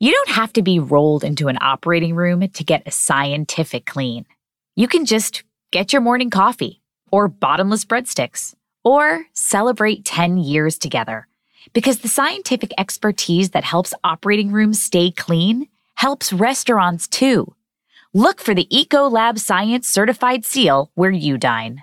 You don't have to be rolled into an operating room to get a scientific clean. You can just get your morning coffee or bottomless breadsticks or celebrate 10 years together because the scientific expertise that helps operating rooms stay clean helps restaurants too. Look for the Ecolab Science certified seal where you dine.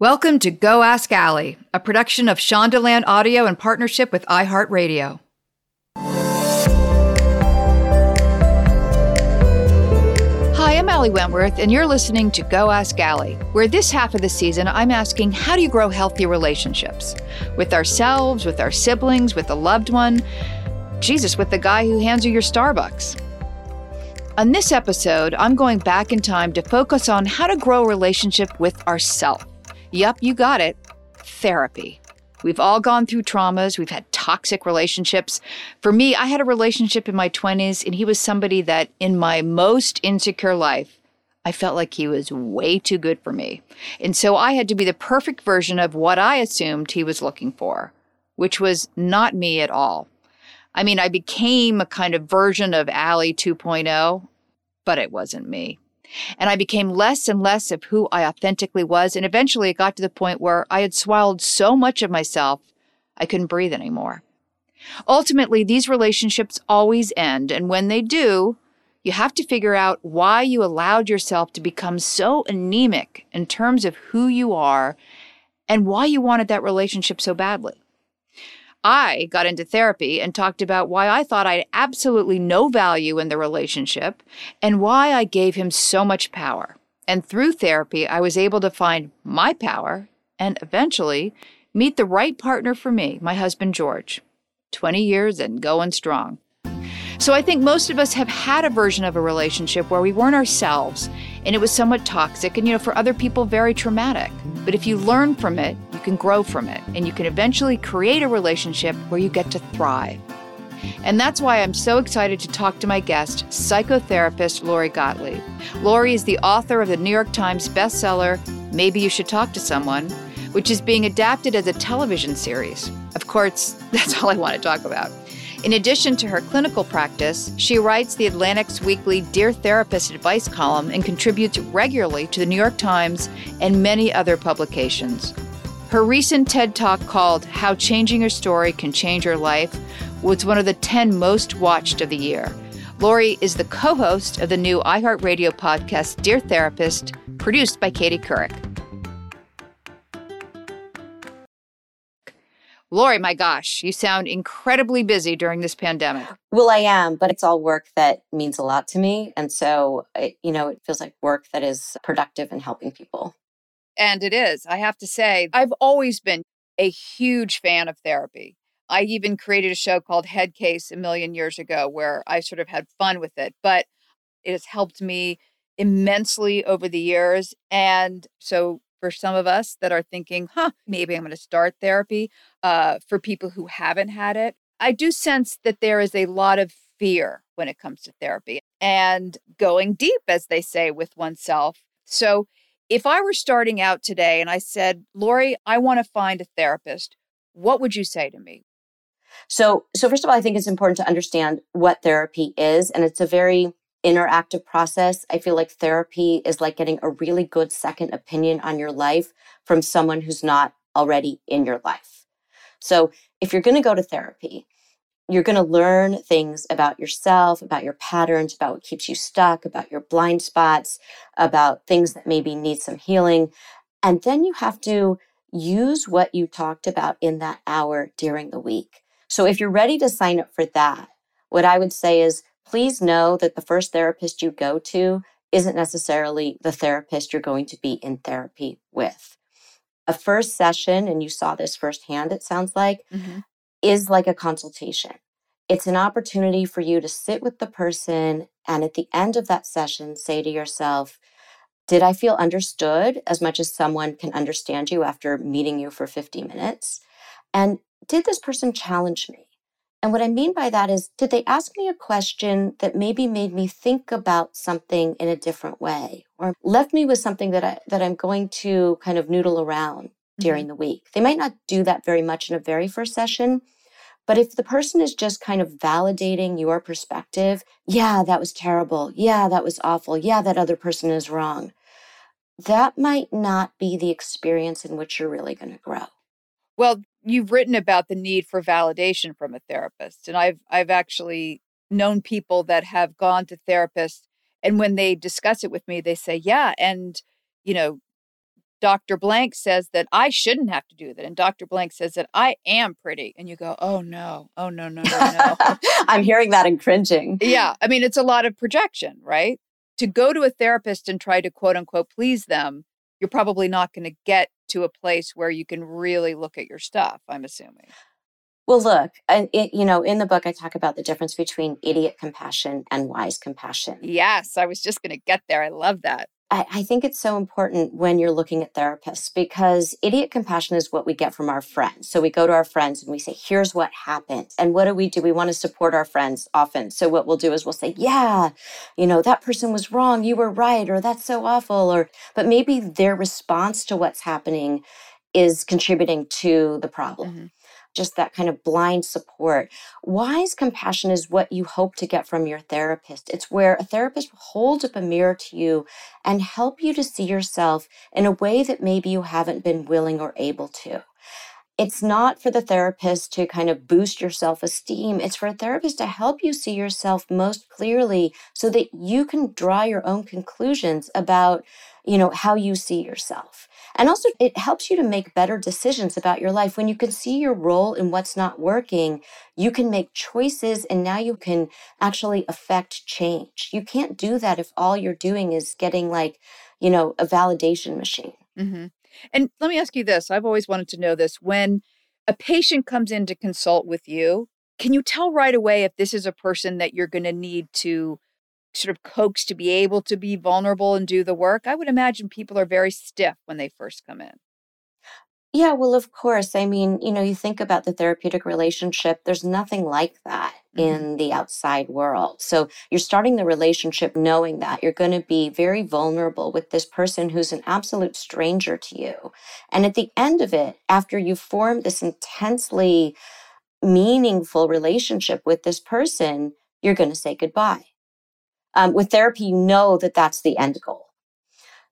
Welcome to Go Ask Ali, a production of Shondaland Audio in partnership with iHeartRadio. Hi, I'm Ali Wentworth, and you're listening to Go Ask Ali, where this half of the season I'm asking how do you grow healthy relationships? With ourselves, with our siblings, with a loved one, Jesus, with the guy who hands you your Starbucks. On this episode, I'm going back in time to focus on how to grow a relationship with ourselves. Yep, you got it. Therapy. We've all gone through traumas. We've had toxic relationships. For me, I had a relationship in my 20s, and he was somebody that in my most insecure life, I felt like he was way too good for me. And so I had to be the perfect version of what I assumed he was looking for, which was not me at all. I mean, I became a kind of version of Ali 2.0, but it wasn't me. And I became less and less of who I authentically was. And eventually it got to the point where I had swallowed so much of myself, I couldn't breathe anymore. Ultimately, these relationships always end. And when they do, you have to figure out why you allowed yourself to become so anemic in terms of who you are and why you wanted that relationship so badly. I got into therapy and talked about why I thought I had absolutely no value in the relationship and why I gave him so much power. And through therapy, I was able to find my power and eventually meet the right partner for me, my husband, George. 20 years and going strong. So I think most of us have had a version of a relationship where we weren't ourselves and it was somewhat toxic and, you know, for other people, very traumatic. But if you learn from it, you can grow from it and you can eventually create a relationship where you get to thrive. And that's why I'm so excited to talk to my guest, psychotherapist Lori Gottlieb. Lori is the author of the New York Times bestseller, Maybe You Should Talk to Someone, which is being adapted as a television series. Of course, that's all I want to talk about. In addition to her clinical practice, she writes the Atlantic's weekly Dear Therapist advice column and contributes regularly to the New York Times and many other publications. Her recent TED Talk called How Changing Your Story Can Change Your Life was one of the 10 most watched of the year. Lori is the co host of the new iHeartRadio podcast, Dear Therapist, produced by Katie Couric. Lori, my gosh, you sound incredibly busy during this pandemic. Well, I am, but it's all work that means a lot to me. And so, it, you know, it feels like work that is productive and helping people. And it is. I have to say, I've always been a huge fan of therapy. I even created a show called Head Case a million years ago where I sort of had fun with it, but it has helped me immensely over the years. And so for some of us that are thinking, huh, maybe I'm going to start therapy, uh, for people who haven't had it, I do sense that there is a lot of fear when it comes to therapy and going deep, as they say, with oneself. So if I were starting out today and I said, Lori, I want to find a therapist, what would you say to me? So, so first of all, I think it's important to understand what therapy is, and it's a very interactive process. I feel like therapy is like getting a really good second opinion on your life from someone who's not already in your life. So if you're going to go to therapy, you're going to learn things about yourself, about your patterns, about what keeps you stuck, about your blind spots, about things that maybe need some healing. And then you have to use what you talked about in that hour during the week. So if you're ready to sign up for that, what I would say is please know that the first therapist you go to isn't necessarily the therapist you're going to be in therapy with. A first session, and you saw this firsthand, it sounds like, mm-hmm. is like a consultation. It's an opportunity for you to sit with the person and at the end of that session say to yourself, did I feel understood as much as someone can understand you after meeting you for 50 minutes? And did this person challenge me? And what I mean by that is, did they ask me a question that maybe made me think about something in a different way or left me with something that I, that I'm going to kind of noodle around mm-hmm. during the week? They might not do that very much in a very first session, but if the person is just kind of validating your perspective, yeah, that was terrible. Yeah, that was awful. Yeah, that other person is wrong. That might not be the experience in which you're really going to grow. Well, you've written about the need for validation from a therapist and I've I've actually known people that have gone to therapists and when they discuss it with me they say, "Yeah, and you know, Dr. Blank says that I shouldn't have to do that. And Dr. Blank says that I am pretty. And you go, oh no, oh no, no, no, no. I'm hearing that and cringing. Yeah. I mean, it's a lot of projection, right? To go to a therapist and try to quote unquote please them, you're probably not going to get to a place where you can really look at your stuff, I'm assuming. Well, look, and it, you know, in the book, I talk about the difference between idiot compassion and wise compassion. Yes, I was just going to get there. I love that. I, I think it's so important when you're looking at therapists because idiot compassion is what we get from our friends. So we go to our friends and we say, here's what happened. And what do we do? We want to support our friends often. So what we'll do is we'll say, yeah, you know, that person was wrong. You were right. Or that's so awful. Or, but maybe their response to what's happening is contributing to the problem. Mm-hmm just that kind of blind support. Wise compassion is what you hope to get from your therapist. It's where a therapist holds up a mirror to you and help you to see yourself in a way that maybe you haven't been willing or able to. It's not for the therapist to kind of boost your self esteem. It's for a therapist to help you see yourself most clearly so that you can draw your own conclusions about, you know, how you see yourself. And also, it helps you to make better decisions about your life. When you can see your role in what's not working, you can make choices and now you can actually affect change. You can't do that if all you're doing is getting like, you know, a validation machine. Mm-hmm. And let me ask you this I've always wanted to know this. When a patient comes in to consult with you, can you tell right away if this is a person that you're going to need to sort of coax to be able to be vulnerable and do the work? I would imagine people are very stiff when they first come in. Yeah, well, of course. I mean, you know, you think about the therapeutic relationship, there's nothing like that mm-hmm. in the outside world. So you're starting the relationship knowing that you're going to be very vulnerable with this person who's an absolute stranger to you. And at the end of it, after you've formed this intensely meaningful relationship with this person, you're going to say goodbye. Um, with therapy, you know that that's the end goal.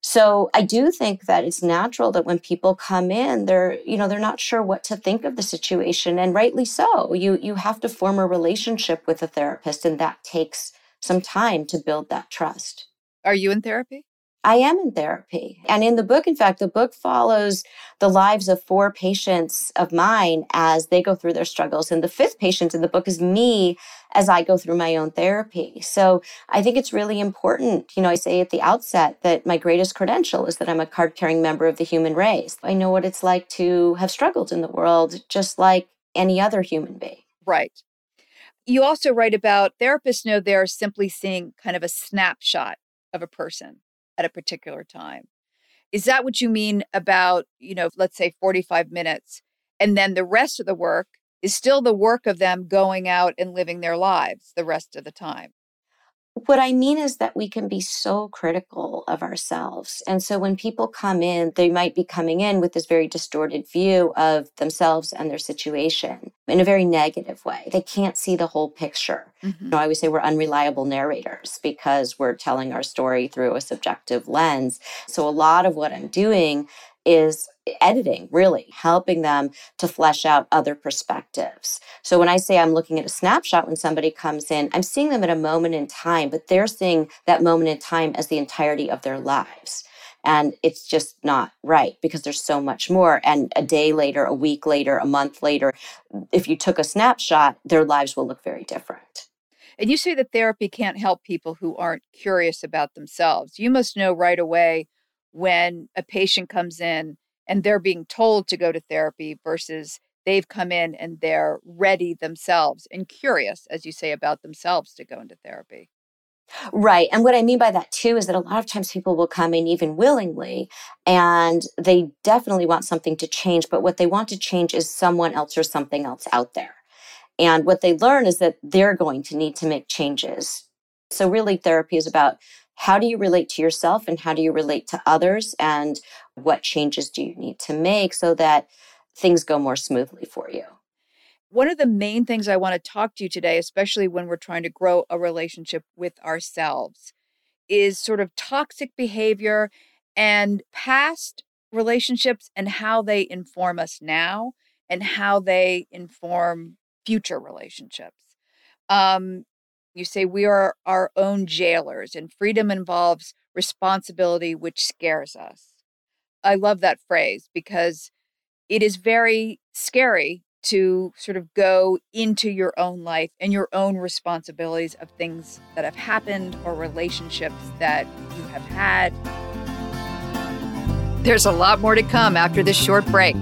So I do think that it's natural that when people come in, they're, you know, they're not sure what to think of the situation. And rightly so. You you have to form a relationship with a therapist, and that takes some time to build that trust. Are you in therapy? I am in therapy. And in the book, in fact, the book follows the lives of four patients of mine as they go through their struggles. And the fifth patient in the book is me as I go through my own therapy. So I think it's really important. You know, I say at the outset that my greatest credential is that I'm a card carrying member of the human race. I know what it's like to have struggled in the world, just like any other human being. Right. You also write about therapists know they're simply seeing kind of a snapshot of a person at a particular time. Is that what you mean about, you know, let's say 45 minutes? And then the rest of the work is still the work of them going out and living their lives the rest of the time. What I mean is that we can be so critical of ourselves. And so when people come in, they might be coming in with this very distorted view of themselves and their situation in a very negative way. They can't see the whole picture. Mm-hmm. You know, I always say we're unreliable narrators because we're telling our story through a subjective lens. So a lot of what I'm doing is editing, really helping them to flesh out other perspectives. So when I say I'm looking at a snapshot when somebody comes in, I'm seeing them at a moment in time, but they're seeing that moment in time as the entirety of their lives. And it's just not right because there's so much more. And a day later, a week later, a month later, if you took a snapshot, their lives will look very different. And you say that therapy can't help people who aren't curious about themselves. You must know right away when a patient comes in and they're being told to go to therapy versus they've come in and they're ready themselves and curious, as you say, about themselves to go into therapy. Right. And what I mean by that too is that a lot of times people will come in even willingly and they definitely want something to change, but what they want to change is someone else or something else out there. And what they learn is that they're going to need to make changes. So, really, therapy is about how do you relate to yourself and how do you relate to others and what changes do you need to make so that things go more smoothly for you. One of the main things I want to talk to you today, especially when we're trying to grow a relationship with ourselves, is sort of toxic behavior and past relationships and how they inform us now and how they inform future relationships. Um, you say we are our own jailers, and freedom involves responsibility, which scares us. I love that phrase because it is very scary to sort of go into your own life and your own responsibilities of things that have happened or relationships that you have had. There's a lot more to come after this short break.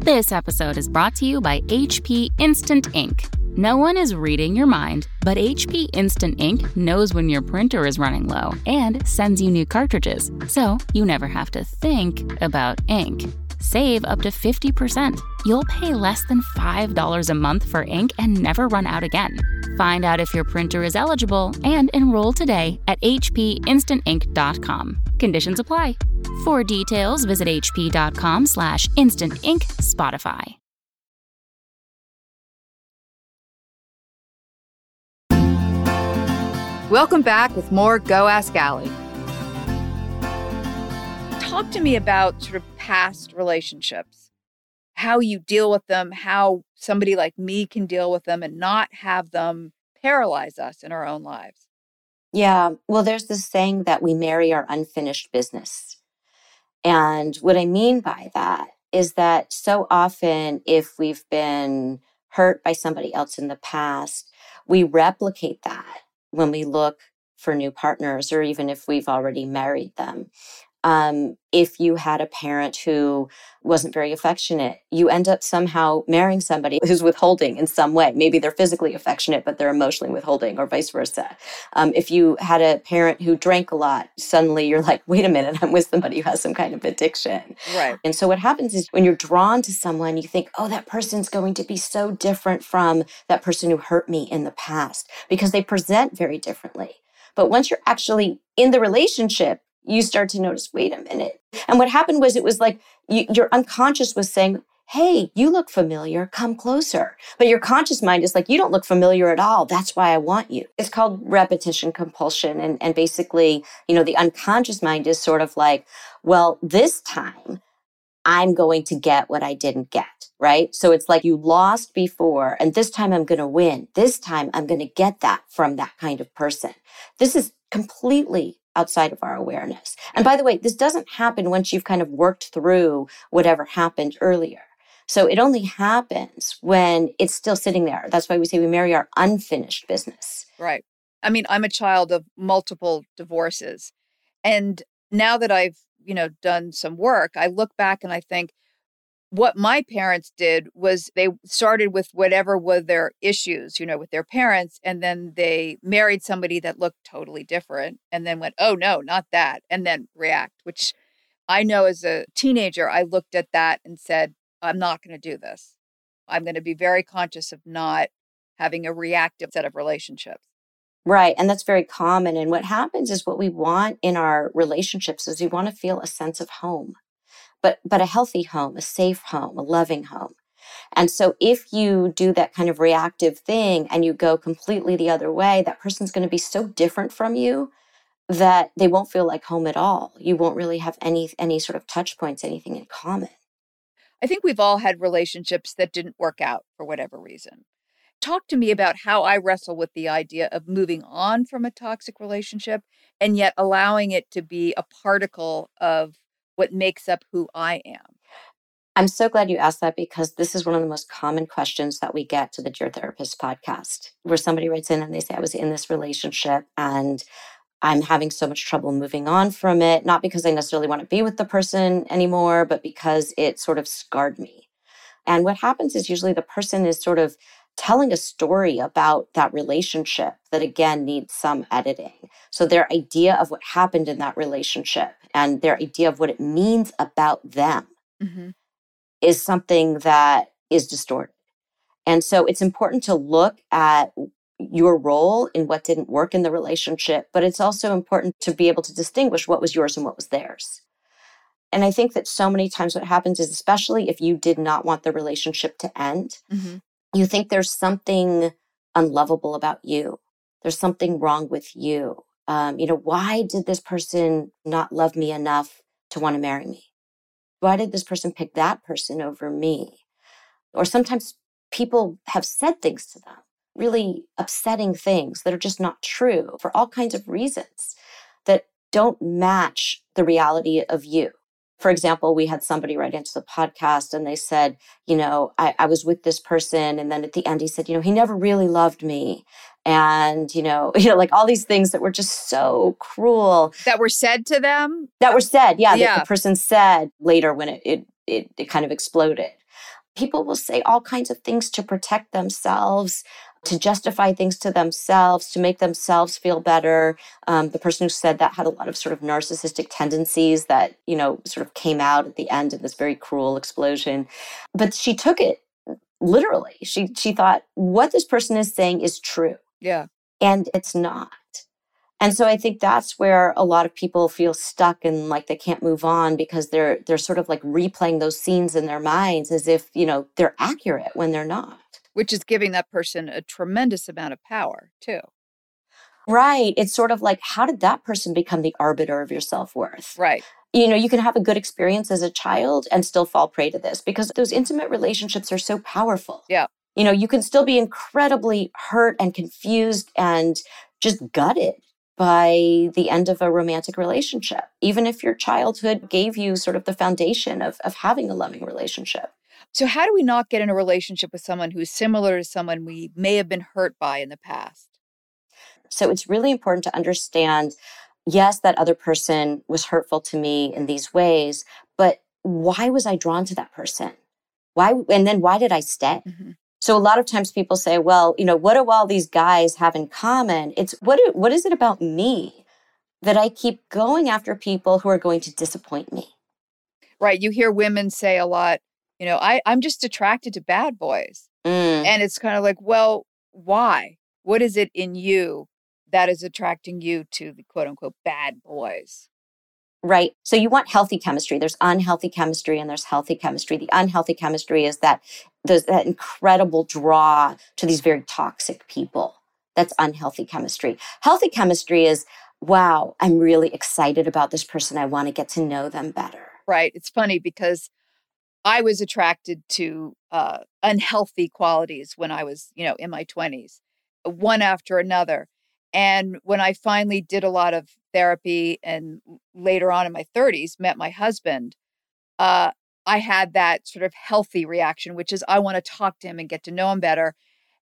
This episode is brought to you by HP Instant Ink. No one is reading your mind, but HP Instant Ink knows when your printer is running low and sends you new cartridges, so you never have to think about ink. Save up to 50%. You'll pay less than $5 a month for ink and never run out again. Find out if your printer is eligible and enroll today at hpinstantink.com. Conditions apply. For details, visit hp.com slash instantink Spotify. Welcome back with more Go Ask Ali. Talk to me about sort of past relationships, how you deal with them, how somebody like me can deal with them and not have them paralyze us in our own lives. Yeah. Well, there's this saying that we marry our unfinished business. And what I mean by that is that so often, if we've been hurt by somebody else in the past, we replicate that when we look for new partners or even if we've already married them. Um, if you had a parent who wasn't very affectionate, you end up somehow marrying somebody who's withholding in some way. Maybe they're physically affectionate, but they're emotionally withholding, or vice versa. Um, if you had a parent who drank a lot, suddenly you're like, wait a minute, I'm with somebody who has some kind of addiction. Right. And so what happens is when you're drawn to someone, you think, oh, that person's going to be so different from that person who hurt me in the past because they present very differently. But once you're actually in the relationship, you start to notice, wait a minute. And what happened was it was like you, your unconscious was saying, Hey, you look familiar, come closer. But your conscious mind is like, you don't look familiar at all. That's why I want you. It's called repetition compulsion. And, and basically, you know, the unconscious mind is sort of like, well, this time I'm going to get what I didn't get, right? So it's like you lost before, and this time I'm going to win. This time I'm going to get that from that kind of person. This is completely outside of our awareness. And by the way, this doesn't happen once you've kind of worked through whatever happened earlier. So it only happens when it's still sitting there. That's why we say we marry our unfinished business. Right. I mean, I'm a child of multiple divorces. And now that I've, you know, done some work, I look back and I think, what my parents did was they started with whatever were their issues, you know, with their parents, and then they married somebody that looked totally different and then went, oh, no, not that, and then react, which I know as a teenager, I looked at that and said, I'm not going to do this. I'm going to be very conscious of not having a reactive set of relationships. Right. And that's very common. And what happens is what we want in our relationships is we want to feel a sense of home but but a healthy home, a safe home, a loving home. And so if you do that kind of reactive thing and you go completely the other way, that person's going to be so different from you that they won't feel like home at all. You won't really have any any sort of touch points, anything in common. I think we've all had relationships that didn't work out for whatever reason. Talk to me about how I wrestle with the idea of moving on from a toxic relationship and yet allowing it to be a particle of what makes up who I am? I'm so glad you asked that because this is one of the most common questions that we get to the Dear Therapist podcast, where somebody writes in and they say, I was in this relationship and I'm having so much trouble moving on from it, not because I necessarily want to be with the person anymore, but because it sort of scarred me. And what happens is usually the person is sort of telling a story about that relationship that again needs some editing. So their idea of what happened in that relationship and their idea of what it means about them mm-hmm. is something that is distorted. And so it's important to look at your role in what didn't work in the relationship, but it's also important to be able to distinguish what was yours and what was theirs. And I think that so many times what happens is, especially if you did not want the relationship to end, mm-hmm. You think there's something unlovable about you. There's something wrong with you. Um, you know, why did this person not love me enough to want to marry me? Why did this person pick that person over me? Or sometimes people have said things to them really upsetting things that are just not true for all kinds of reasons that don't match the reality of you. For example, we had somebody write into the podcast and they said, you know, I, I was with this person. And then at the end, he said, you know, he never really loved me. And, you know, you know, like all these things that were just so cruel. That were said to them? That were said, yeah. yeah. That the person said later when it, it, it, it kind of exploded people will say all kinds of things to protect themselves to justify things to themselves, to make themselves feel better. Um, the person who said that had a lot of sort of narcissistic tendencies that, you know, sort of came out at the end of this very cruel explosion. But she took it literally. She she thought what this person is saying is true. Yeah. And it's not. And so I think that's where a lot of people feel stuck and like they can't move on because they're they're sort of like replaying those scenes in their minds as if, you know, they're accurate when they're not which is giving that person a tremendous amount of power too. Right. It's sort of like, how did that person become the arbiter of your self worth? Right. You know, you can have a good experience as a child and still fall prey to this because those intimate relationships are so powerful. Yeah. You know, you can still be incredibly hurt and confused and just gutted by the end of a romantic relationship, even if your childhood gave you sort of the foundation of, of having a loving relationship. So, how do we not get in a relationship with someone who's similar to someone we may have been hurt by in the past? So, it's really important to understand yes, that other person was hurtful to me in these ways, but why was I drawn to that person? Why, and then why did I stay? Mm-hmm. So a lot of times people say, well, you know, what do all these guys have in common? It's what, do, what is it about me that I keep going after people who are going to disappoint me? Right. You hear women say a lot, you know, I, I'm just attracted to bad boys. Mm. And it's kind of like, well, why? What is it in you that is attracting you to the quote unquote bad boys? Right. So you want healthy chemistry. There's unhealthy chemistry and there's healthy chemistry. The unhealthy chemistry is that there's that incredible draw to these very toxic people. That's unhealthy chemistry. Healthy chemistry is, wow, I'm really excited about this person. I want to get to know them better. Right. It's funny because I was attracted to uh, unhealthy qualities when I was, you know, in my 20s, one after another. And when I finally did a lot of therapy and later on in my 30s met my husband, uh, I had that sort of healthy reaction, which is I want to talk to him and get to know him better.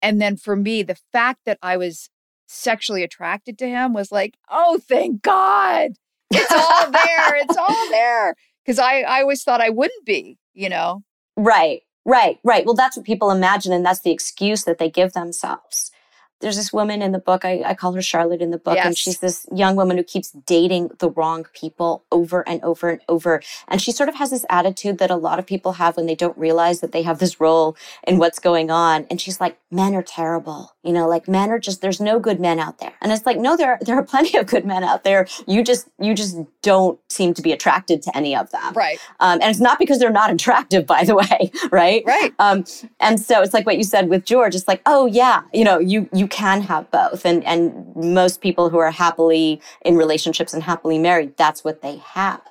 And then for me, the fact that I was sexually attracted to him was like, oh, thank God. It's all there. it's all there. Because I, I always thought I wouldn't be you know? Right, right, right. Well, that's what people imagine, and that's the excuse that they give themselves there's this woman in the book I, I, call her charlotte in the book yes. and she's this young woman who keeps dating the wrong people over and over and over. And she sort of has this attitude that a lot of people have when they don't realize that they have this role in what's going on. And she's like men are terrible you know like men are just there's no good men out there. And it's like no there there are plenty of good men out there. You just you just don't seem to be attracted to any of them. Right. Um, and it's not because they're not attractive by the way right? Right. Um, and so it's like what you said with george it's like oh yeah you know you you can have both. And, and most people who are happily in relationships and happily married, that's what they have.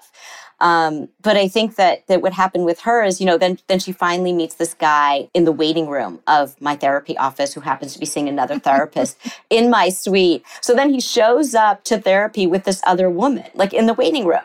Um, but I think that that what happened with her is, you know, then then she finally meets this guy in the waiting room of my therapy office who happens to be seeing another therapist in my suite. So then he shows up to therapy with this other woman, like in the waiting room.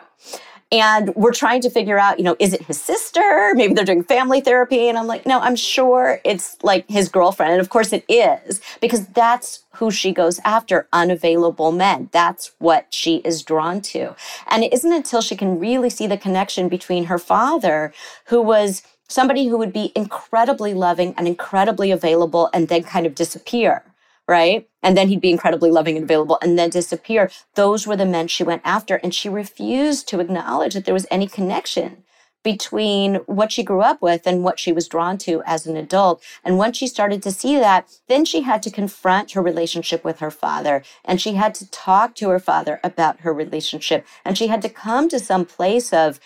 And we're trying to figure out, you know, is it his sister? Maybe they're doing family therapy. And I'm like, no, I'm sure it's like his girlfriend. And of course it is, because that's who she goes after unavailable men. That's what she is drawn to. And it isn't until she can really see the connection between her father, who was somebody who would be incredibly loving and incredibly available and then kind of disappear right? And then he'd be incredibly loving and available and then disappear. Those were the men she went after. And she refused to acknowledge that there was any connection between what she grew up with and what she was drawn to as an adult. And once she started to see that, then she had to confront her relationship with her father and she had to talk to her father about her relationship. And she had to come to some place of,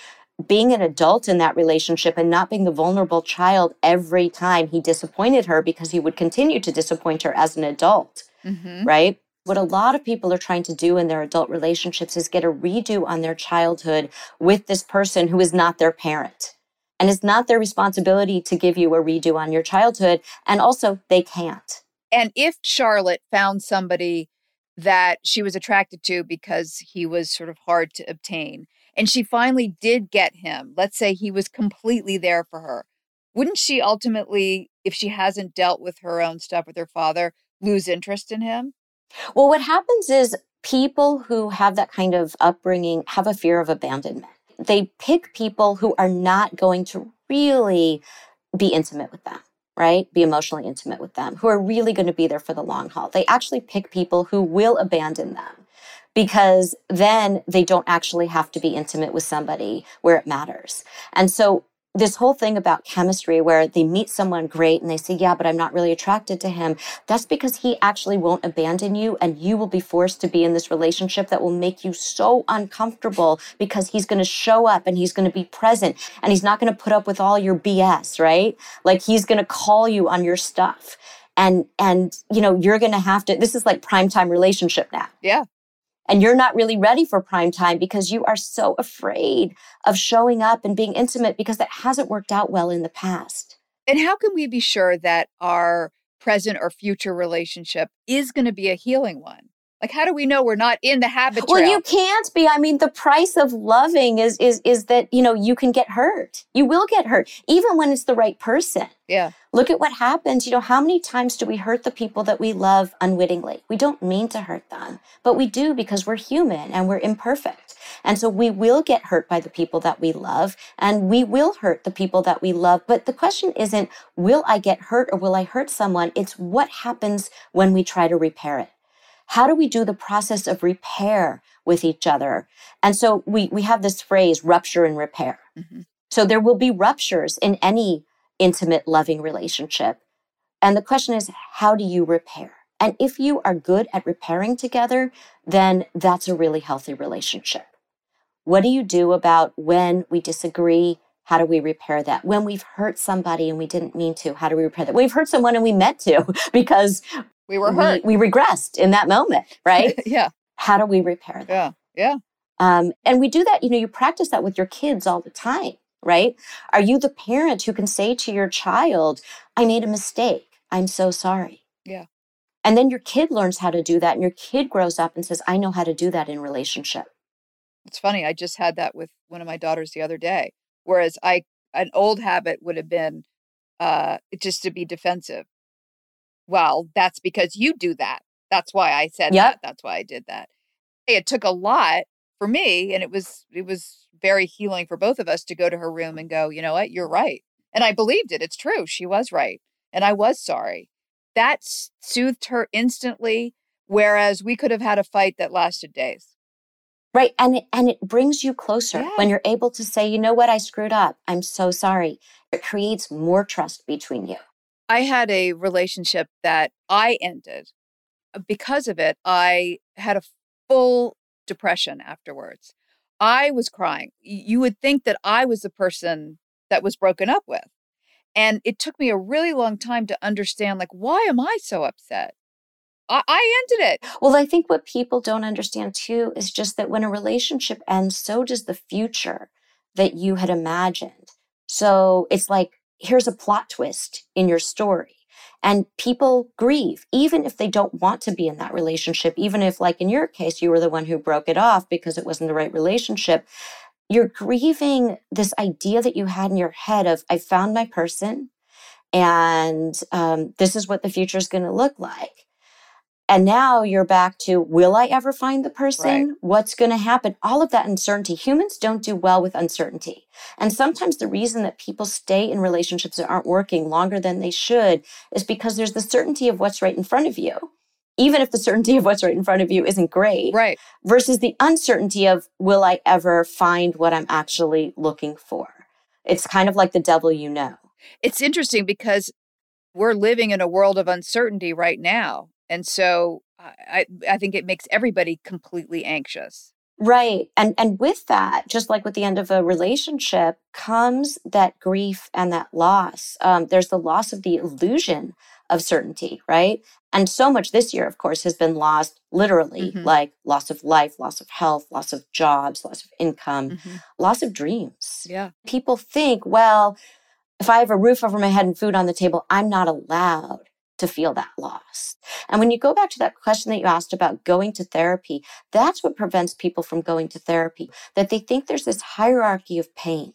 being an adult in that relationship and not being the vulnerable child every time he disappointed her because he would continue to disappoint her as an adult, mm-hmm. right? What a lot of people are trying to do in their adult relationships is get a redo on their childhood with this person who is not their parent. And it's not their responsibility to give you a redo on your childhood. And also, they can't. And if Charlotte found somebody that she was attracted to because he was sort of hard to obtain, and she finally did get him, let's say he was completely there for her, wouldn't she ultimately, if she hasn't dealt with her own stuff with her father, lose interest in him? Well, what happens is people who have that kind of upbringing have a fear of abandonment. They pick people who are not going to really be intimate with them right? Be emotionally intimate with them, who are really going to be there for the long haul. They actually pick people who will abandon them because then they don't actually have to be intimate with somebody where it matters. And so this whole thing about chemistry where they meet someone great and they say, Yeah, but I'm not really attracted to him. That's because he actually won't abandon you and you will be forced to be in this relationship that will make you so uncomfortable because he's going to show up and he's going to be present and he's not going to put up with all your BS, right? Like he's going to call you on your stuff. And, and, you know, you're going to have to, this is like prime time relationship now. Yeah and you're not really ready for prime time because you are so afraid of showing up and being intimate because that hasn't worked out well in the past. And how can we be sure that our present or future relationship is going to be a healing one? Like, how do we know we're not in the habit? Well, you can't be. I mean, the price of loving is is is that you know you can get hurt. You will get hurt, even when it's the right person. Yeah. Look at what happens. You know, how many times do we hurt the people that we love unwittingly? We don't mean to hurt them, but we do because we're human and we're imperfect. And so we will get hurt by the people that we love, and we will hurt the people that we love. But the question isn't, will I get hurt or will I hurt someone? It's what happens when we try to repair it how do we do the process of repair with each other? And so we, we have this phrase, rupture and repair. Mm-hmm. So there will be ruptures in any intimate, loving relationship. And the question is, how do you repair? And if you are good at repairing together, then that's a really healthy relationship. What do you do about when we disagree? How do we repair that? When we've hurt somebody and we didn't mean to, how do we repair that? We've hurt someone and we meant to because we were hurt. We, we regressed in that moment, right? yeah. How do we repair that? Yeah. Yeah. Um, and we do that, you know, you practice that with your kids all the time, right? Are you the parent who can say to your child, I made a mistake. I'm so sorry. Yeah. And then your kid learns how to do that, and your kid grows up and says, I know how to do that in relationship. It's funny. I just had that with one of my daughters the other day. Whereas I, an old habit would have been uh, just to be defensive well, that's because you do that. That's why I said yep. that. That's why I did that. It took a lot for me and it was it was very healing for both of us to go to her room and go, "You know what? You're right." And I believed it. It's true. She was right. And I was sorry. That soothed her instantly whereas we could have had a fight that lasted days. Right. And it, and it brings you closer yeah. when you're able to say, you know what, I screwed up. I'm so sorry. It creates more trust between you. I had a relationship that I ended. Uh, because of it, I had a full depression afterwards. I was crying. You would think that I was the person that was broken up with. And it took me a really long time to understand, like, why am I so upset? I, I ended it. Well, I think what people don't understand too is just that when a relationship ends, so does the future that you had imagined. So it's like here's a plot twist in your story. And people grieve, even if they don't want to be in that relationship, even if, like in your case, you were the one who broke it off because it wasn't the right relationship. you're grieving this idea that you had in your head of, I found my person and um, this is what the future is going to look like. And now you're back to, will I ever find the person? Right. What's going to happen? All of that uncertainty. Humans don't do well with uncertainty. And sometimes the reason that people stay in relationships that aren't working longer than they should is because there's the certainty of what's right in front of you. Even if the certainty of what's right in front of you isn't great. Right. Versus the uncertainty of, will I ever find what I'm actually looking for? It's kind of like the devil you know. It's interesting because we're living in a world of uncertainty right now. And so I, I think it makes everybody completely anxious. Right. And and with that, just like with the end of a relationship, comes that grief and that loss. Um, there's the loss of the illusion of certainty, right? And so much this year, of course, has been lost literally, Mhm. like loss of life, loss of health, loss of jobs, loss of income, Mhm. loss of dreams. Yeah. People think, well, if I have a roof over my head and food on the table, I'm not allowed to feel that loss. And when you go back to that question that you asked about going to therapy, that's what prevents people from going to therapy, that they think there's this hierarchy of pain.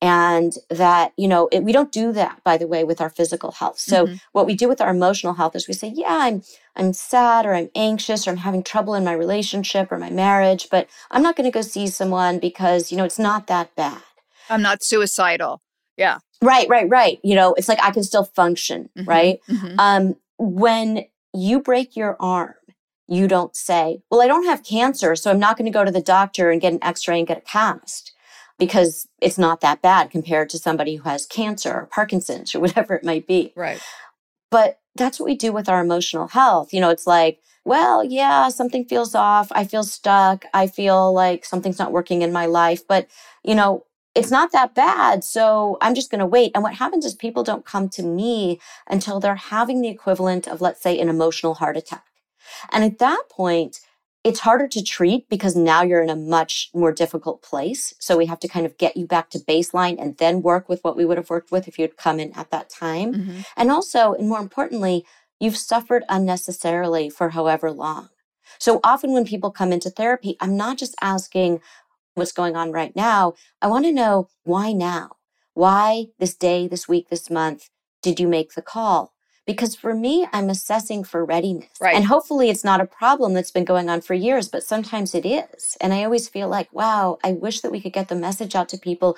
And that, you know, it, we don't do that, by the way, with our physical health. So Mhm. what we do with our emotional health is we say, yeah, I'm, I'm sad or I'm anxious or I'm having trouble in my relationship or my marriage, but I'm not going to go see someone because, you know, it's not that bad. I'm not suicidal. Yeah. Right, right, right. You know, it's like I can still function, Mhm. right? Mhm. Um, when you break your arm, you don't say, Well, I don't have cancer, so I'm not going to go to the doctor and get an x ray and get a cast because it's not that bad compared to somebody who has cancer or Parkinson's or whatever it might be. Right. But that's what we do with our emotional health. You know, it's like, well, yeah, something feels off. I feel stuck. I feel like something's not working in my life. But, you know, it's not that bad. So I'm just going to wait. And what happens is people don't come to me until they're having the equivalent of, let's say, an emotional heart attack. And at that point, it's harder to treat because now you're in a much more difficult place. So we have to kind of get you back to baseline and then work with what we would have worked with if you'd come in at that time. Mhm. And also, and more importantly, you've suffered unnecessarily for however long. So often when people come into therapy, I'm not just asking what's going on right now. I want to know why now? Why this day, this week, this month did you make the call? Because for me, I'm assessing for readiness. Right. And hopefully it's not a problem that's been going on for years, but sometimes it is. And I always feel like, wow, I wish that we could get the message out to people.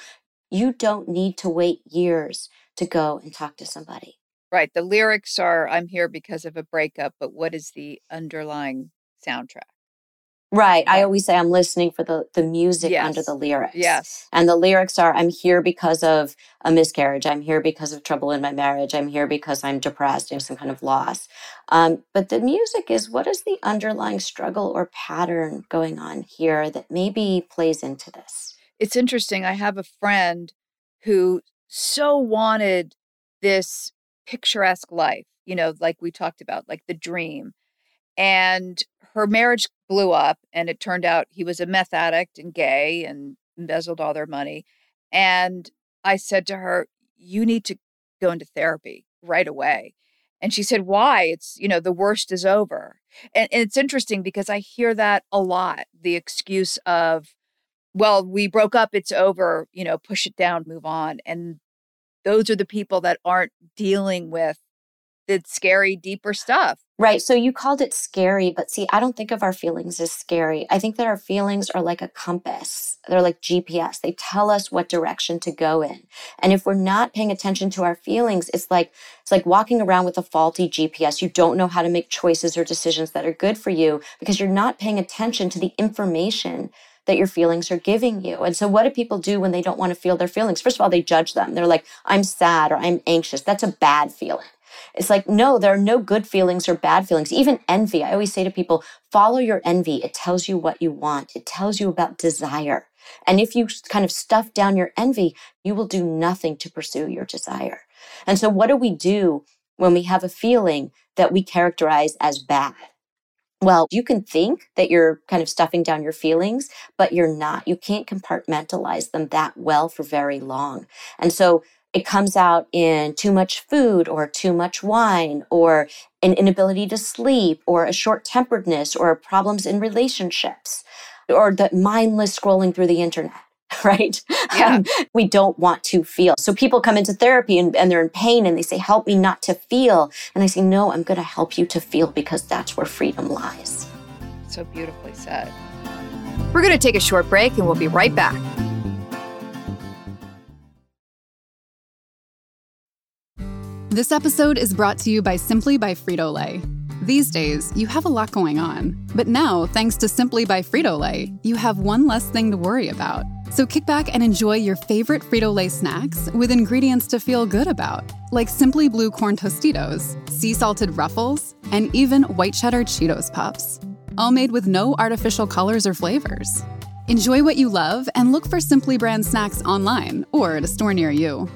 You don't need to wait years to go and talk to somebody. Right. The lyrics are I'm here because of a breakup, but what is the underlying soundtrack? Right. I always say I'm listening for the, the music under the lyrics. Yes. And the lyrics are I'm here because of a miscarriage. I'm here because of trouble in my marriage. I'm here because I'm depressed. I have some kind of loss. Um, but the music is what is the underlying struggle or pattern going on here that maybe plays into this? It's interesting. I have a friend who so wanted this picturesque life, you know, like we talked about, like the dream. And her marriage blew up, and it turned out he was a meth addict and gay and embezzled all their money. And I said to her, You need to go into therapy right away. And she said, Why? It's, you know, the worst is over. And, and it's interesting because I hear that a lot the excuse of, well, we broke up, it's over, you know, push it down, move on. And those are the people that aren't dealing with the scary, deeper stuff. Right. So you called it scary, but see, I don't think of our feelings as scary. I think that our feelings are like a compass. They're like GPS. They tell us what direction to go in. And if we're not paying attention to our feelings, it's like it's like walking around with a faulty GPS. You don't know how to make choices or decisions that are good for you because you're not paying attention to the information that your feelings are giving you. And so what do people do when they don't want to feel their feelings? First of all, they judge them. They're like, I'm sad or I'm anxious. That's a bad feeling. It's like, no, there are no good feelings or bad feelings. Even envy. I always say to people, follow your envy. It tells you what you want, it tells you about desire. And if you kind of stuff down your envy, you will do nothing to pursue your desire. And so, what do we do when we have a feeling that we characterize as bad? Well, you can think that you're kind of stuffing down your feelings, but you're not. You can't compartmentalize them that well for very long. And so it comes out in too much food or too much wine or an inability to sleep or a short temperedness or problems in relationships or the mindless scrolling through the internet. right? Yeah. Um, we don't want to feel. So people come into therapy and, and they're in pain and they say, Help me not to feel. And I say, No, I'm going to help you to feel because that's where freedom lies. So beautifully said. We're going to take a short break and we'll be right back. This episode is brought to you by Simply by Frito Lay. These days, you have a lot going on, but now, thanks to Simply by Frito Lay, you have one less thing to worry about. So kick back and enjoy your favorite Frito Lay snacks with ingredients to feel good about, like Simply Blue Corn Tostitos, sea salted ruffles, and even white cheddar Cheetos puffs. All made with no artificial colors or flavors. Enjoy what you love and look for Simply brand snacks online or at a store near you.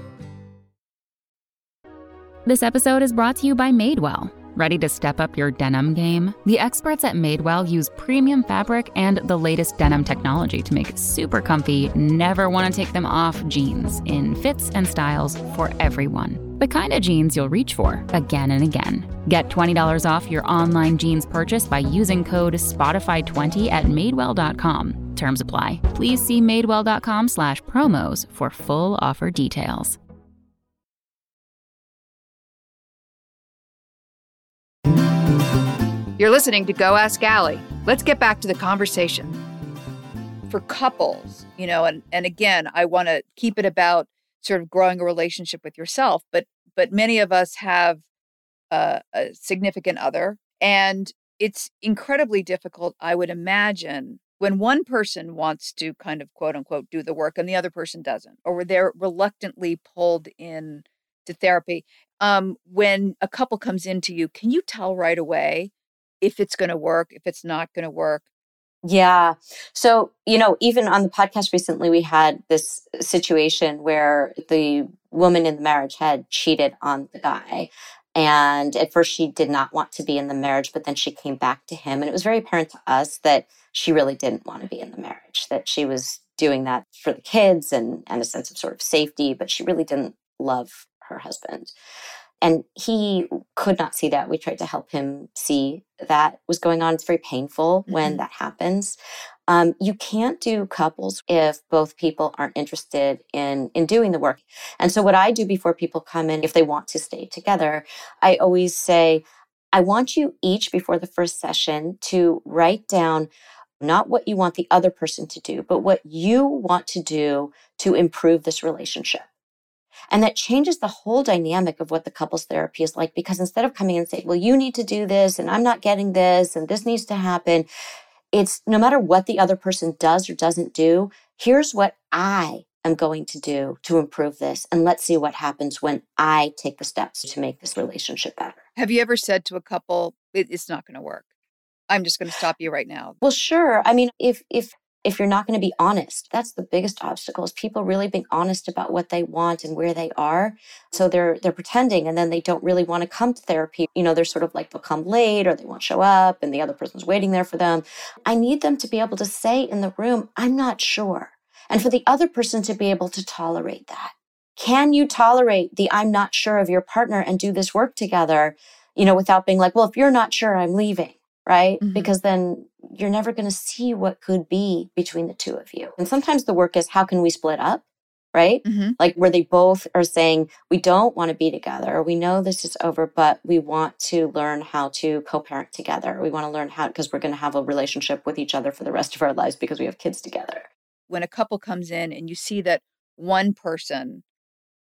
This episode is brought to you by Madewell. Ready to step up your denim game? The experts at Madewell use premium fabric and the latest denim technology to make super comfy, never want to take them off jeans in fits and styles for everyone. The kind of jeans you'll reach for again and again. Get $20 off your online jeans purchase by using code SPOTIFY20 at madewell.com. Terms apply. Please see madewell.com slash promos for full offer details. You're listening to Go Ask Ali. Let's get back to the conversation. For couples, you know, and, and again, I want to keep it about sort of growing a relationship with yourself, but but many of us have a, a significant other, and it's incredibly difficult, I would imagine, when one person wants to kind of quote unquote do the work and the other person doesn't, or they're reluctantly pulled in to therapy. Um, when a couple comes into you, can you tell right away if it's going to work, if it's not going to work? Yeah. So, you know, even on the podcast recently, we had this situation where the woman in the marriage had cheated on the guy. And at first, she did not want to be in the marriage, but then she came back to him. And it was very apparent to us that she really didn't want to be in the marriage, that she was doing that for the kids and, and a sense of sort of safety, but she really didn't love her husband. And he could not see that. We tried to help him see that was going on. It's very painful mm-hmm. when that happens. Um, you can't do couples if both people aren't interested in in doing the work. And so, what I do before people come in, if they want to stay together, I always say, I want you each before the first session to write down not what you want the other person to do, but what you want to do to improve this relationship. And that changes the whole dynamic of what the couples therapy is like because instead of coming and saying, well, you need to do this and I'm not getting this and this needs to happen, it's no matter what the other person does or doesn't do, here's what I am going to do to improve this. And let's see what happens when I take the steps to make this relationship better. Have you ever said to a couple, it's not going to work? I'm just going to stop you right now. Well, sure. I mean, if if if you're not going to be honest that's the biggest obstacle is people really being honest about what they want and where they are. So they're they're pretending and then they don't really want to come to therapy. You know they're sort of like they'll come late or they won't show up and the other person's waiting there for them. I need them to be able to say in the room i'm not sure. And for the other person to be able to tolerate that. Can you tolerate the i'm not sure of your partner and do this work together you know without being like well if you're not sure i'm leaving right? Mm-hmm. Because then you're never going to see what could be between the two of you. And sometimes the work is how can we split up? Right? Mm-hmm. Like where they both are saying, we don't want to be together. We know this is over, but we want to learn how to co parent together. We want to learn how, because we're going to have a relationship with each other for the rest of our lives because we have kids together. When a couple comes in and you see that one person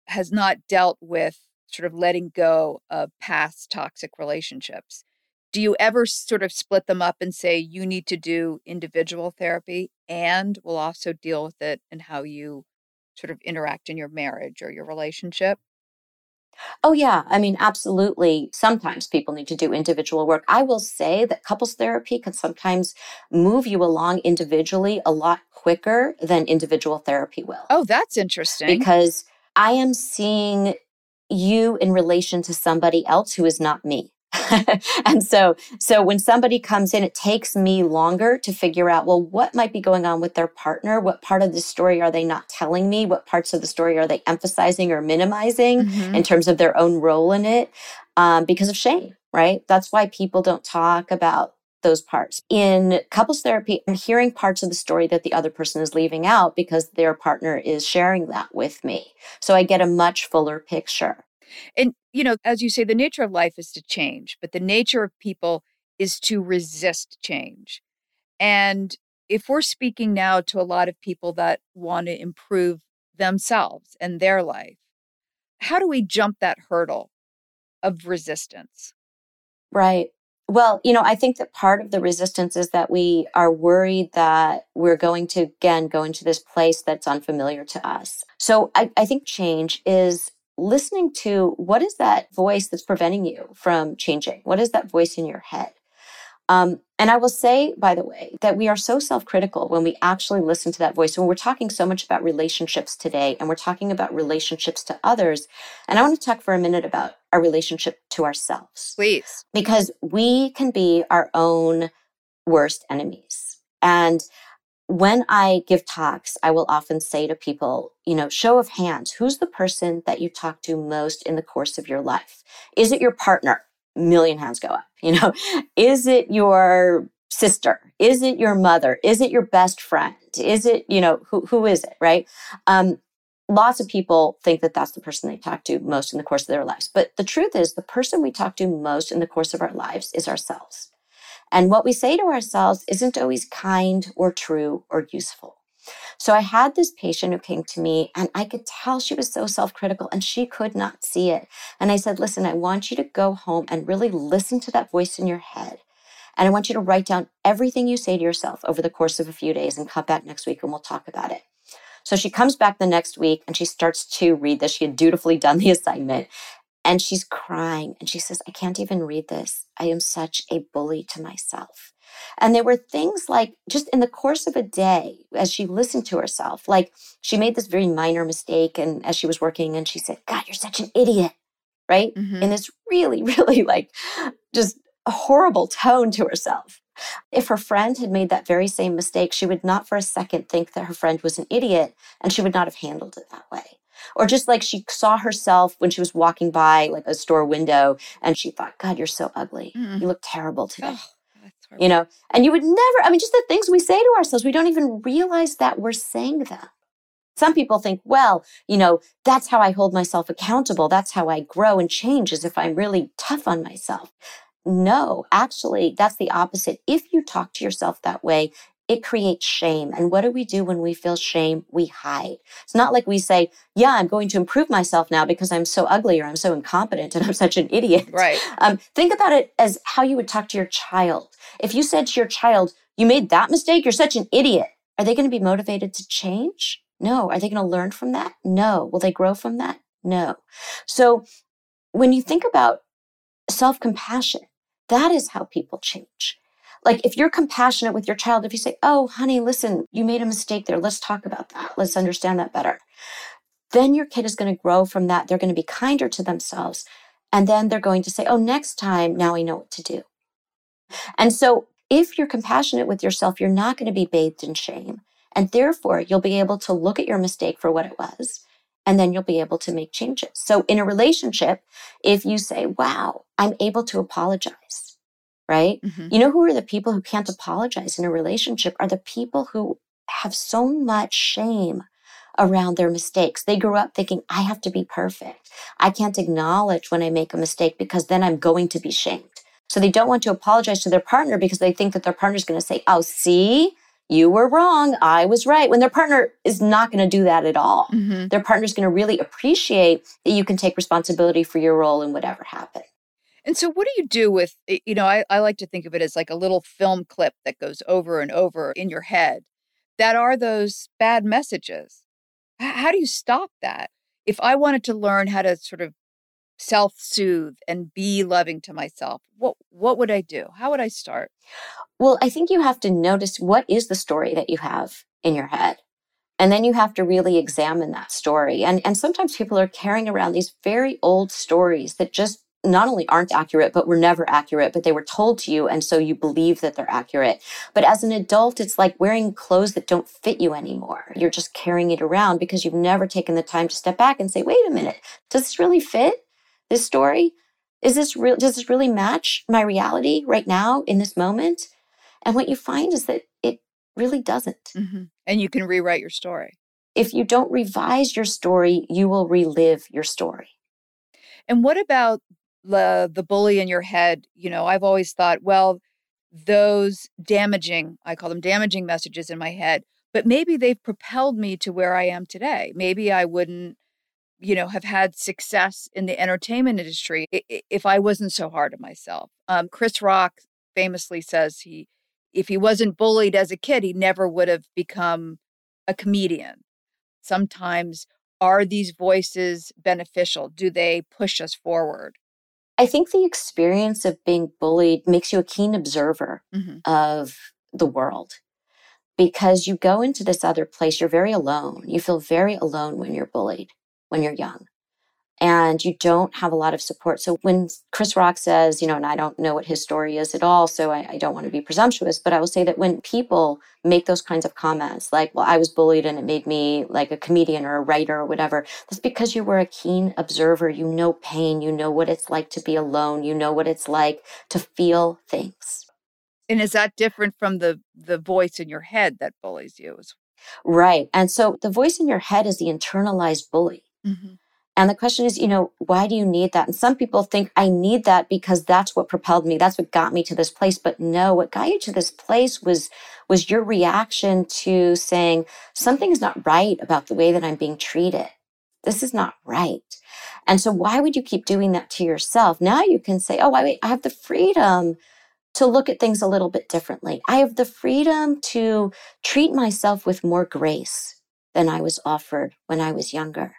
has not dealt with sort of letting go of past toxic relationships, do you ever sort of split them up and say you need to do individual therapy and we'll also deal with it and how you sort of interact in your marriage or your relationship? Oh, yeah. I mean, absolutely. Sometimes people need to do individual work. I will say that couples therapy can sometimes move you along individually a lot quicker than individual therapy will. Oh, that's interesting. Because I am seeing you in relation to somebody else who is not me. and so so when somebody comes in it takes me longer to figure out well what might be going on with their partner what part of the story are they not telling me what parts of the story are they emphasizing or minimizing mm-hmm. in terms of their own role in it um, because of shame right that's why people don't talk about those parts. In couples therapy, I'm hearing parts of the story that the other person is leaving out because their partner is sharing that with me. So I get a much fuller picture. And, you know, as you say, the nature of life is to change, but the nature of people is to resist change. And if we're speaking now to a lot of people that want to improve themselves and their life, how do we jump that hurdle of resistance? Right. Well, you know, I think that part of the resistance is that we are worried that we're going to, again, go into this place that's unfamiliar to us. So I, I think change is listening to what is that voice that's preventing you from changing? What is that voice in your head? Um, and I will say, by the way, that we are so self critical when we actually listen to that voice. When we're talking so much about relationships today and we're talking about relationships to others. And I want to talk for a minute about our relationship to ourselves. Please. Because we can be our own worst enemies. And when I give talks, I will often say to people, you know, show of hands, who's the person that you talk to most in the course of your life? Is it your partner? million hands go up. You know, is it your sister? Is it your mother? Is it your best friend? Is it, you know, who, who is it? Right. Um, lots of people think that that's the person they talk to most in the course of their lives. But the truth is, the person we talk to most in the course of our lives is ourselves. And what we say to ourselves isn't always kind or true or useful. So I had this patient who came to me and I could tell she was so self critical and she could not see it. And I said, Listen, I want you to go home and really listen to that voice in your head. And I want you to write down everything you say to yourself over the course of a few days and come back next week and we'll talk about it. So she comes back the next week and she starts to read this. She had dutifully done the assignment and she's crying and she says, I can't even read this. I am such a bully to myself. And there were things like just in the course of a day, as she listened to herself, like she made this very minor mistake. And as she was working, and she said, God, you're such an idiot. Right. Mm-hmm. In this really, really like just a horrible tone to herself. If her friend had made that very same mistake, she would not for a second think that her friend was an idiot and she would not have handled it that way. Or just like she saw herself when she was walking by like a store window and she thought, God, you're so ugly. Mm. You look terrible today. Oh you know and you would never i mean just the things we say to ourselves we don't even realize that we're saying them some people think well you know that's how i hold myself accountable that's how i grow and change as if i'm really tough on myself no actually that's the opposite if you talk to yourself that way it creates shame. And what do we do when we feel shame? We hide. It's not like we say, yeah, I'm going to improve myself now because I'm so ugly or I'm so incompetent and I'm such an idiot. Right. Um, think about it as how you would talk to your child. If you said to your child, you made that mistake, you're such an idiot, are they going to be motivated to change? No. Are they going to learn from that? No. Will they grow from that? No. So when you think about self compassion, that is how people change. Like if you're compassionate with your child, if you say, Oh, honey, listen, you made a mistake there. Let's talk about that. Let's understand that better. Then your kid is going to grow from that. They're going to be kinder to themselves. And then they're going to say, Oh, next time, now I know what to do. And so if you're compassionate with yourself, you're not going to be bathed in shame. And therefore, you'll be able to look at your mistake for what it was. And then you'll be able to make changes. So in a relationship, if you say, wow, I'm able to apologize, right? Mm-hmm. You know who are the people who can't apologize in a relationship are the people who have so much shame around their mistakes. They grew up thinking, I have to be perfect. I can't acknowledge when I make a mistake because then I'm going to be shamed. So they don't want to apologize to their partner because they think that their partner's going to say, Oh, see, you were wrong. I was right. When their partner is not going to do that at all. Mm-hmm. Their partner's going to really appreciate that you can take responsibility for your role in whatever happened. And so, what do you do with, you know, I, I like to think of it as like a little film clip that goes over and over in your head that are those bad messages. How do you stop that? If I wanted to learn how to sort of self soothe and be loving to myself, what, what would I do? How would I start? Well, I think you have to notice what is the story that you have in your head. And then you have to really examine that story. And, and sometimes people are carrying around these very old stories that just not only aren't accurate, but were never accurate, but they were told to you. And so you believe that they're accurate. But as an adult, it's like wearing clothes that don't fit you anymore. You're just carrying it around because you've never taken the time to step back and say, wait a minute, does this really fit this story? Is this real? Does this really match my reality right now in this moment? And what you find is that it really doesn't. Mm-hmm. And you can rewrite your story. If you don't revise your story, you will relive your story. And what about the the bully in your head? You know, I've always thought, well, those damaging, I call them damaging messages in my head, but maybe they've propelled me to where I am today. Maybe I wouldn't, you know, have had success in the entertainment industry if I wasn't so hard on myself. Um, Chris Rock famously says he, if he wasn't bullied as a kid, he never would have become a comedian. Sometimes are these voices beneficial? Do they push us forward? I think the experience of being bullied makes you a keen observer mm-hmm. of the world because you go into this other place, you're very alone. You feel very alone when you're bullied, when you're young and you don't have a lot of support. So when Chris Rock says, you know, and I don't know what his story is at all, so I, I, don't want to be presumptuous, but I will say that when people make those kinds of comments, like, well, I was bullied and it made me like a comedian or a writer or whatever, that's because you were a keen observer. You know pain, you know what it's like to be alone, you know what it's like to feel things. And is that different from the the voice in your head that bullies you? Right. And so the voice in your head is the internalized bully. Mm-hmm. And the question is, you know, why do you need that? And some people think I need that because that's what propelled me. That's what got me to this place. But no, what got you to this place was, was your reaction to saying something is not right about the way that I'm being treated. This is not right. And so why would you keep doing that to yourself? Now you can say, oh, I have the freedom to look at things a little bit differently. I have the freedom to treat myself with more grace than I was offered when I was younger.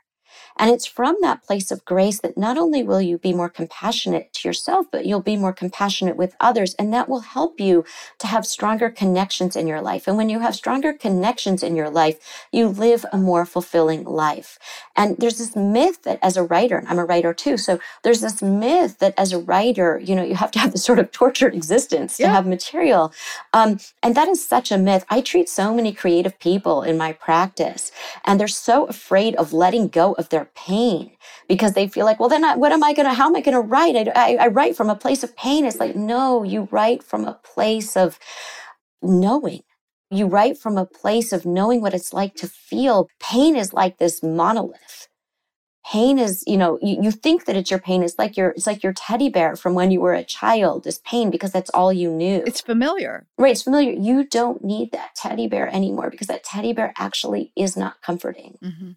And it's from that place of grace that not only will you be more compassionate to yourself, but you'll be more compassionate with others. And that will help you to have stronger connections in your life. And when you have stronger connections in your life, you live a more fulfilling life. And there's this myth that as a writer, and I'm a writer too, so there's this myth that as a writer, you know, you have to have this sort of tortured existence yeah. to have material. Um, and that is such a myth. I treat so many creative people in my practice, and they're so afraid of letting go of their pain because they feel like, well, then I, what am I going to, how am I going to write? I, I, I write from a place of pain. It's like, no, you write from a place of knowing. You write from a place of knowing what it's like to feel. Pain is like this monolith. Pain is, you know, you, you think that it's your pain. It's like your, it's like your teddy bear from when you were a child is pain because that's all you knew. It's familiar. Right. It's familiar. You don't need that teddy bear anymore because that teddy bear actually is not comforting. Mm-hmm.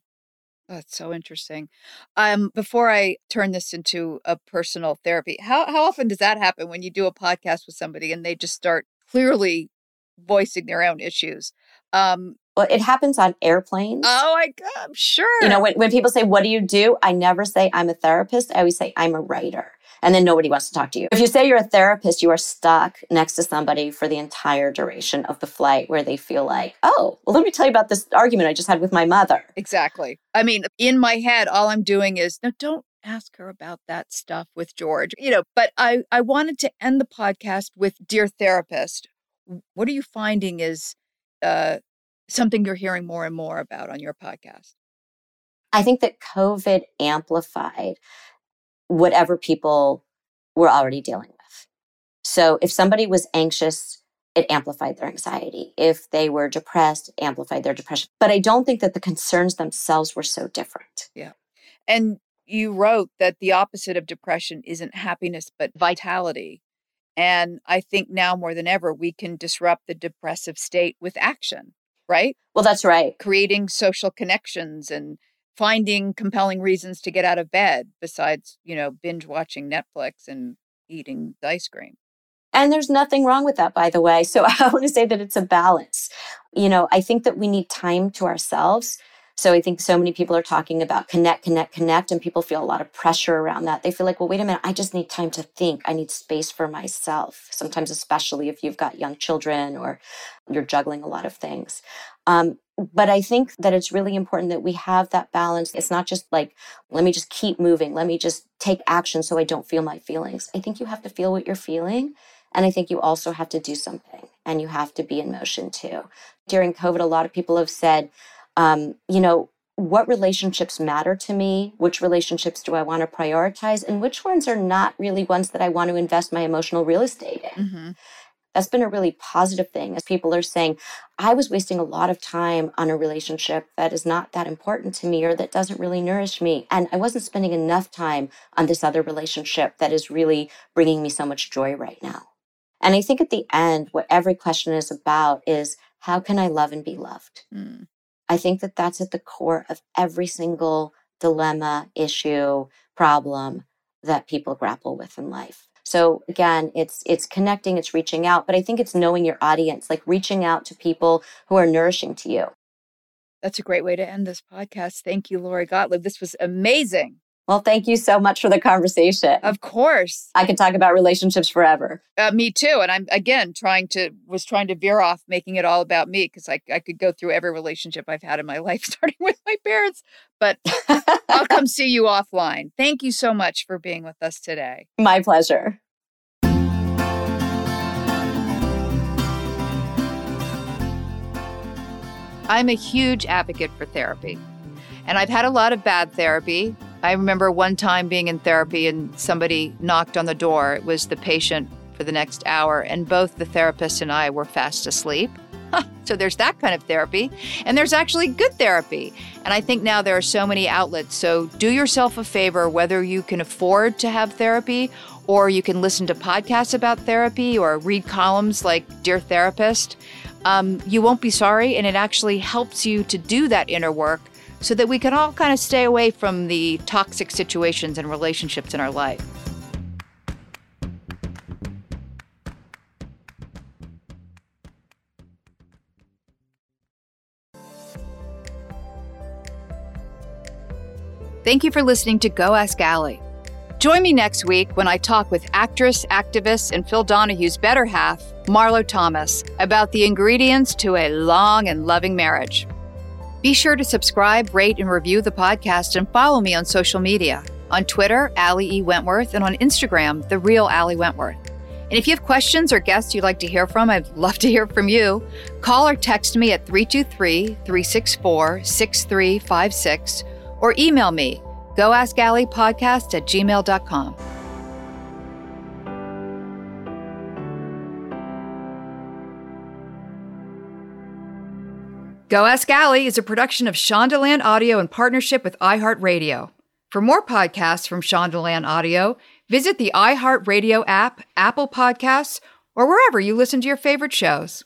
That's so interesting. Um, before I turn this into a personal therapy, how how often does that happen when you do a podcast with somebody and they just start clearly voicing their own issues? Um, well, it happens on airplanes. Oh my God, sure. You know, when, when people say, What do you do? I never say I'm a therapist. I always say I'm a writer and then nobody wants to talk to you. If you say you're a therapist, you are stuck next to somebody for the entire duration of the flight where they feel like, oh, well, let me tell you about this argument I just had with my mother. Exactly. I mean, in my head, all I'm doing is, no, don't ask her about that stuff with George. You know, but I, I wanted to end the podcast with Dear Therapist. What are you finding is uh, something you're hearing more and more about on your podcast? I think that COVID amplified whatever people were already dealing with. So if somebody was anxious, it amplified their anxiety. If they were depressed, it amplified their depression. But I don't think that the concerns themselves were so different. Yeah. And you wrote that the opposite of depression isn't happiness, but vitality. And I think now more than ever, we can disrupt the depressive state with action, right? Well, that's right. Creating social connections and finding compelling reasons to get out of bed besides, you know, binge watching Netflix and eating ice cream. And there's nothing wrong with that, by the way. So I want to say that it's a balance. You know, I think that we need time to ourselves. So I think so many people are talking about connect, connect, connect, and people feel a lot of pressure around that. They feel like, well, wait a minute, I just need time to think. I need space for myself. Sometimes, especially if you've got young children or you're juggling a lot of things. Um, but I think that it's really important that we have that balance. It's not just like, let me just keep moving. Let me just take action so I don't feel my feelings. I think you have to feel what you're feeling. And I think you also have to do something and you have to be in motion too. During COVID, a lot of people have said, um, you know, what relationships matter to me? Which relationships do I want to prioritize? And which ones are not really ones that I want to invest my emotional real estate in? Mm-hmm. That's been a really positive thing as people are saying, I was wasting a lot of time on a relationship that is not that important to me or that doesn't really nourish me. And I wasn't spending enough time on this other relationship that is really bringing me so much joy right now. And I think at the end, what every question is about is how can I love and be loved? Mm. I think that that's at the core of every single dilemma, issue, problem that people grapple with in life. So again, it's it's connecting, it's reaching out, but I think it's knowing your audience, like reaching out to people who are nourishing to you. That's a great way to end this podcast. Thank you, Lori Gottlieb. This was amazing. Well, thank you so much for the conversation. Of course. I could talk about relationships forever. Uh, me too. And I'm again trying to was trying to veer off making it all about me because I, I could go through every relationship I've had in my life, starting with my parents. But I'll come see you offline. Thank you so much for being with us today. My pleasure. I'm a huge advocate for therapy. And I've had a lot of bad therapy. I remember one time being in therapy and somebody knocked on the door. It was the patient for the next hour, and both the therapist and I were fast asleep. so there's that kind of therapy. And there's actually good therapy. And I think now there are so many outlets. So do yourself a favor, whether you can afford to have therapy or you can listen to podcasts about therapy or read columns like Dear Therapist. Um, you won't be sorry, and it actually helps you to do that inner work so that we can all kind of stay away from the toxic situations and relationships in our life. Thank you for listening to Go Ask Ali. Join me next week when I talk with actress, activist, and Phil Donahue's better half, Marlo Thomas, about the ingredients to a long and loving marriage. Be sure to subscribe, rate, and review the podcast and follow me on social media. On Twitter, Ali E. Wentworth, and on Instagram, The Real Ali Wentworth. And if you have questions or guests you'd like to hear from, I'd love to hear from you. Call or text me at 323 364 6356 or email me, goaskalipodcast at gmail.com. Go Ask Ali is a production of Shondaland Audio in partnership with iHeartRadio. For more podcasts from Shondaland Audio, visit the iHeartRadio app, Apple Podcasts, or wherever you listen to your favorite shows.